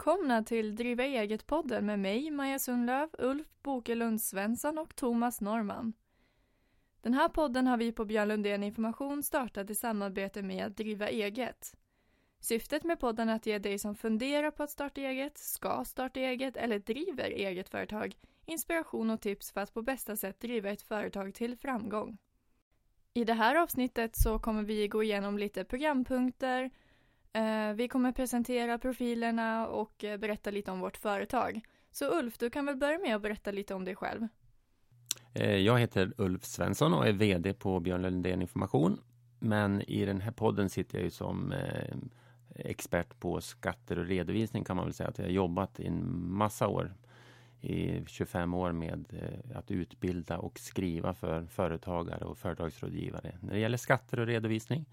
välkomna till Driva eget-podden med mig, Maja Sundlöv, Ulf Bokelund Svensson och Thomas Norman. Den här podden har vi på Björn Lundén Information startat i samarbete med Driva eget. Syftet med podden är att ge dig som funderar på att starta eget, ska starta eget eller driver eget företag inspiration och tips för att på bästa sätt driva ett företag till framgång. I det här avsnittet så kommer vi gå igenom lite programpunkter, Eh, vi kommer presentera profilerna och eh, berätta lite om vårt företag. Så Ulf, du kan väl börja med att berätta lite om dig själv? Eh, jag heter Ulf Svensson och är VD på Björn Lundén Information. Men i den här podden sitter jag ju som expert på skatter och redovisning kan man väl säga. Att jag har jobbat i en massa år, i 25 år med att utbilda och skriva för företagare och företagsrådgivare när det gäller skatter och redovisning.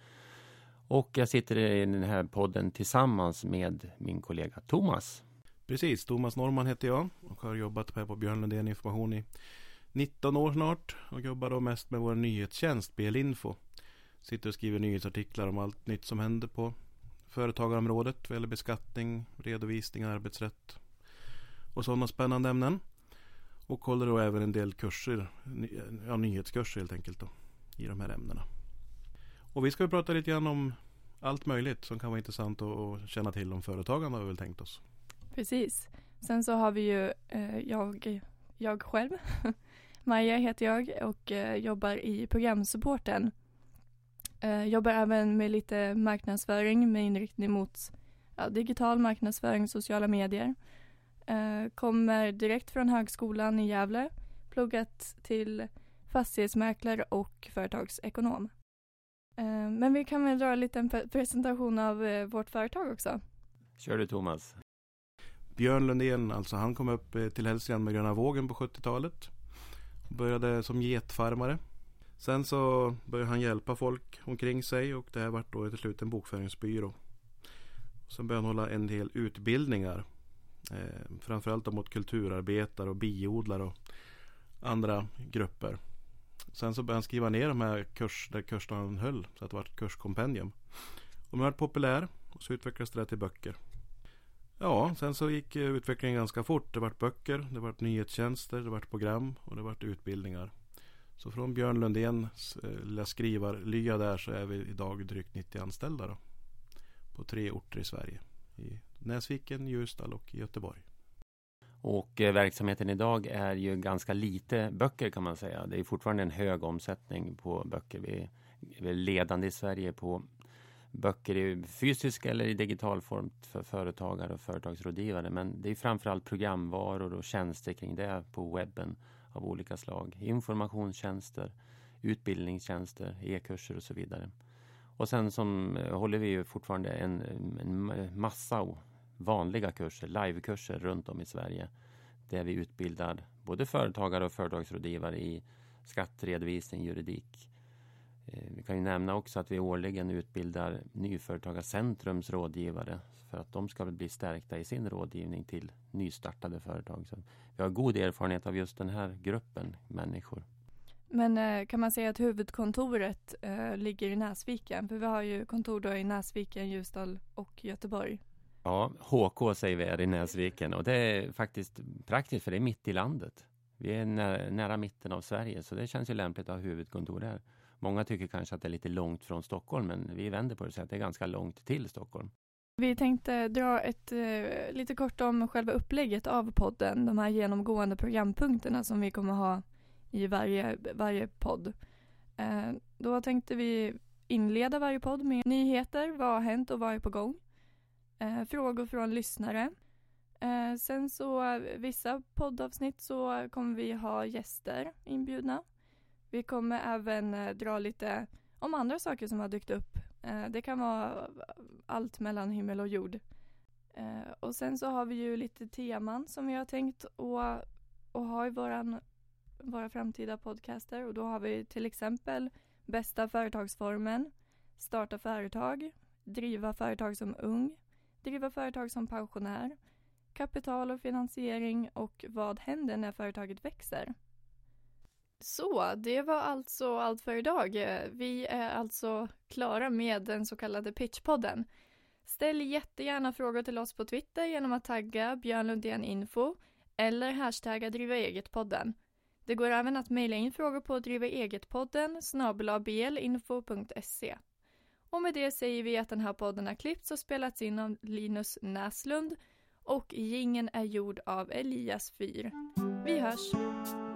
Och jag sitter i den här podden tillsammans med min kollega Thomas. Precis, Thomas Norman heter jag och har jobbat här på Björn Lundén Information i 19 år snart och jobbar då mest med vår nyhetstjänst BL-info. Sitter och skriver nyhetsartiklar om allt nytt som händer på företagarområdet vad gäller beskattning, redovisning, arbetsrätt och sådana spännande ämnen. Och håller då även en del kurser, ja, nyhetskurser helt enkelt då, i de här ämnena. Och vi ska prata lite grann om allt möjligt som kan vara intressant att känna till om företagande har vi väl tänkt oss. Precis. Sen så har vi ju eh, jag, jag själv. Maja heter jag och eh, jobbar i programsupporten. Eh, jobbar även med lite marknadsföring med inriktning mot ja, digital marknadsföring, sociala medier. Eh, kommer direkt från högskolan i Gävle. Pluggat till fastighetsmäklare och företagsekonom. Eh, men vi kan väl dra en liten presentation av eh, vårt företag också. Kör du Thomas. Björn Lundén, alltså han kom upp eh, till Hälsingland med Gröna vågen på 70-talet. Började som getfarmare. Sen så började han hjälpa folk omkring sig och det här vart då till slut en bokföringsbyrå. Sen började han hålla en del utbildningar. Eh, framförallt mot kulturarbetare och biodlare och andra grupper. Sen så började han skriva ner de här kurs, där kurserna han höll. Så att det var ett kurskompendium. Och blev var populär. Och så utvecklades det till böcker. Ja, sen så gick eh, utvecklingen ganska fort. Det vart böcker, det vart nyhetstjänster, det vart program och det vart utbildningar. Så från Björn Lundéns eh, lilla skrivarlya där så är vi idag drygt 90 anställda då. På tre orter i Sverige. I Näsviken, Ljusdal och Göteborg. Och eh, verksamheten idag är ju ganska lite böcker kan man säga. Det är fortfarande en hög omsättning på böcker. Vi är ledande i Sverige på böcker i fysisk eller i digital form för företagare och företagsrådgivare. Men det är framförallt programvaror och tjänster kring det på webben av olika slag. Informationstjänster, utbildningstjänster, e-kurser och så vidare. Och sen som eh, håller vi ju fortfarande en, en massa vanliga kurser, livekurser runt om i Sverige där vi utbildar både företagare och företagsrådgivare i skatteredovisning, juridik. Eh, vi kan ju nämna också att vi årligen utbildar Nyföretagarcentrums rådgivare för att de ska bli stärkta i sin rådgivning till nystartade företag. Så vi har god erfarenhet av just den här gruppen människor. Men eh, kan man säga att huvudkontoret eh, ligger i Näsviken? För vi har ju kontor då i Näsviken, Ljusdal och Göteborg. Ja, HK säger vi är i Näsviken och det är faktiskt praktiskt för det är mitt i landet. Vi är nära, nära mitten av Sverige så det känns ju lämpligt att ha huvudkontor där. Många tycker kanske att det är lite långt från Stockholm men vi vänder på det och säger att det är ganska långt till Stockholm. Vi tänkte dra ett eh, lite kort om själva upplägget av podden, de här genomgående programpunkterna som vi kommer ha i varje, varje podd. Eh, då tänkte vi inleda varje podd med nyheter, vad har hänt och vad är på gång eh, frågor från lyssnare. Eh, sen så vissa poddavsnitt så kommer vi ha gäster inbjudna. Vi kommer även eh, dra lite om andra saker som har dykt upp. Eh, det kan vara allt mellan himmel och jord. Eh, och sen så har vi ju lite teman som vi har tänkt att, att ha i våran, våra framtida podcaster och då har vi till exempel bästa företagsformen, starta företag, driva företag som ung, driva företag som pensionär, kapital och finansiering och vad händer när företaget växer? Så, det var alltså allt för idag. Vi är alltså klara med den så kallade pitchpodden. Ställ jättegärna frågor till oss på Twitter genom att tagga Björn Lundén Info eller hashtagga Driva Eget-podden. Det går även att mejla in frågor på drivaegetpodden snabelabelinfo.se. Och med det säger vi att den här podden har klippts och spelats in av Linus Näslund och gingen är gjord av Elias Fyr. Vi hörs!